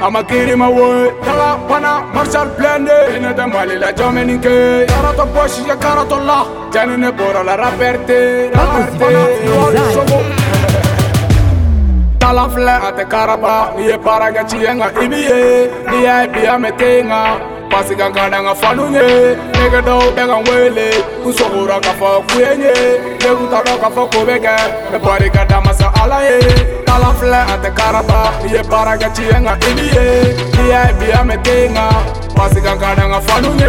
I'ma get in my way Yalla bana Marshall Blende Bine de Mali la Dominique Carato Boshi ya carato la Gianni ne bora la raperte Raperte Tala filɛ a karaba N'i ye baara kɛ ci ye N'i y'a ye bi masika nkadanga fanunye nege dɔw bɛ ka wele u sogora ka fɔ kuye ye ne kun ta dɔ ka fɔ ko bɛ kɛ mɛ bɔri ka damasa ala ye tala filɛ a tɛ karaba i ye baara kɛ tiɲɛ nka i ni ye n'i y'a ye bi an bɛ den kan masigankana nga fanu nye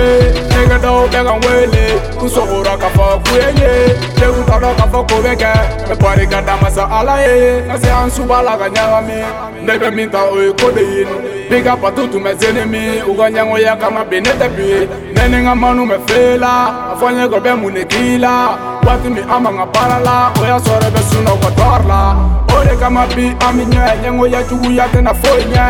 nege dɔw bɛ ka wele n sogora k'a fɔ ku ye nye degun tɔ dɔ k'a fɔ ko bɛ kɛ n bari ka damasa ala ye ka se an suba la ka ɲagami ne bɛ min ta o ye ko de ye bi ka bato tun bɛ seni min u ka ɲɛngoya kama bi ne tɛ bi ne manu mefela afanye gobe munekila watimi ama ngaparala oya sore be suno kotorla ore kama bi aminye nyengo ya chugu ya tena fonye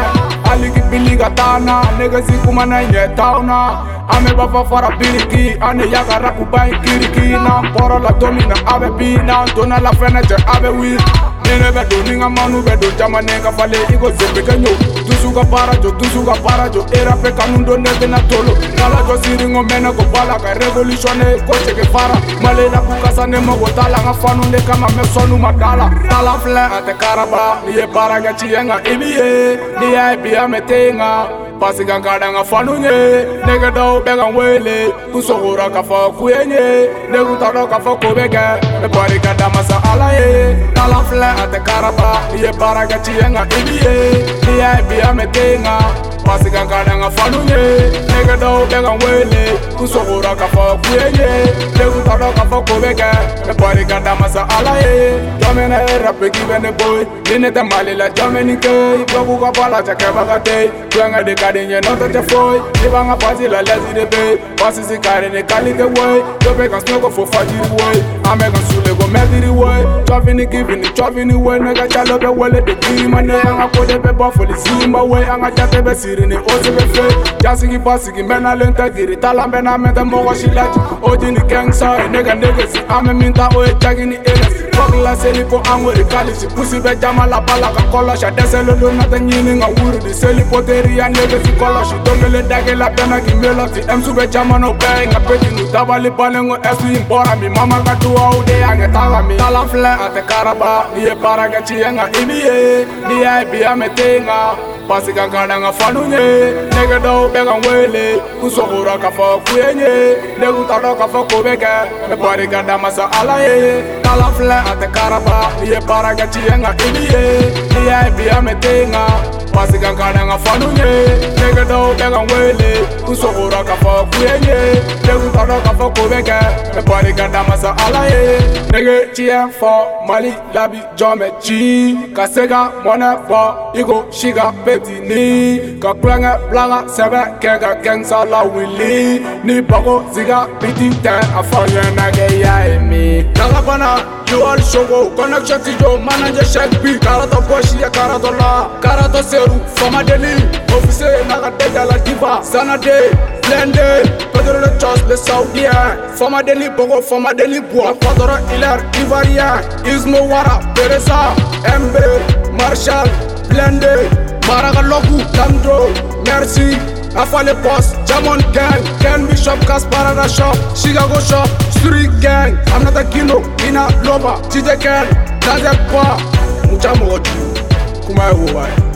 alikibili gatana negezi kumana nye tauna ameva fafara biliki ani yagara kubai kiriki n'an kɔrɔla don min na a bɛ bin n'an donna la fɛnɛ cɛ a bɛ wuli nɛnɛ bɛ don ni ka manu bɛ don jamanen ka fale i ko zembe kɛ ɲo tusu ka baara jɔ tusu ka baara jɔ erape kanu don ne bena tolo kala jɔ siringo mɛnɛ ko bala ka revolutione ko sege fara malela ku kasa ne mago t'a la n ka fanu le kama mɛ sɔnu ma da la tala filɛ a tɛ karaba ni ye baara kɛ ciɲɛ ka i bi ye ni y'a ye bi a mɛ te yen ka pasika nkadanga fanu nye ne ka dɔw bɛ ka n wele n sogora k'a fɔ ku ye n ye ne kun t'a dɔn k'a fɔ ko bɛ kɛ ne bari ka damasa ala ye n'ala filɛ a tɛ karata i ye baara kɛ ci ye nka i bi ye n'i y'a ye bi an bɛ den kan pasikankalanga fanunye negedɔwo bɛ ka wele kusogora k'a fɔ kuyenye leguta dɔ k'a fɔ ko bɛ ne bɔri ka damasa ala ye jɔmɛnɛ rape k'i ne boye ni ne mali la jɔmɛni ke i k'u ka bɔ la cɛkɛbaga te tulonkɛ de ka di n ye n'o tɛ tɛ pasi la lɛsi de be pasisi kari ni kalite woye dɔ bɛ ka sunɔgɔ fo fajiri woye an bɛ ka sule ko mɛtiri woye cɔfini kibini cɔfini woye ne ka jalo bɛ wele de kiri ne an ka ko de bɛ bɔ foli siri ma woye siri siri ni o sigi fe jasigi basigi n bɛna len tɛ giri tala n bɛna mɛn tɛ mɔgɔ si laji o jini kɛngsa ye ne ka negesi an bɛ min ta o ye jagi ni elesi fɔkila seli ko an ko ikalisi pusi bɛ jama la ba la ka kɔlɔsi a dɛsɛlen don natɛ ɲini ka wurudi seli poteriya negesi kɔlɔsi don kelen dage la bɛna k'i melɔsi ɛmusu bɛ caman na o bɛɛ ye nka peti nu dabali balen ko ɛsu in bɔra min mama ka duwawu de y'a kɛ taga min tala filɛ a tɛ karaba n'i ye baara kɛ tiɲɛ e nka i e, e b'i ye n'i y'a ye bi an bɛ te nka pasi kankana nga fanu nye nege dɔw bɛ ka wele n sogora k'a fɔ ku ye nye ne kun t'a dɔn k'a fɔ ko bɛ kɛ ne barika da masa ala ye kala filɛ a tɛ karaba i ye baara kɛ ci ye nka i ni ye n'i y'a ye bi an bɛ te nga masika nkana nga fanu nye nege dɔw bɛ ka wele n sogora k'a fɔ ku ye nye nege kɔnɔ k'a fɔ ko bɛ e kɛ mɛ bɔri ka damasa ala ye nege tiɲɛ fɔ mali labi jɔn bɛ ci ka se ka mɔnɛ bɔ i ko si ka petini ka kulonkɛ bila ka sɛbɛn kɛ ka kɛnsa lawuli ni bago siga biti tɛ a fɔ ɲɛnakɛ ya ye min dalabana Kiwali Shongo, connection to your manager Shaq B Karato Boshi ya Karato La Karato Seru, Fama Deli Office eh, Nagadeja La Diva Sanade, Blende Pedro Le Chos, Le Saudien eh. Fama Deli Bogo, Fama Deli Boa Ecuador, Hilaire, Ivarien eh. Ismo Wara, Peresa Mbe, Marshall, Blende Maragaloku, Tandro, Merci Afale boss, Jamon gang, Ken Bishop, Kasparada shop, Chicago shop, Street gang. I'm not a kino, Ina Loba, DJ Ken, Mucha Muchamoju, Kumai Huwai.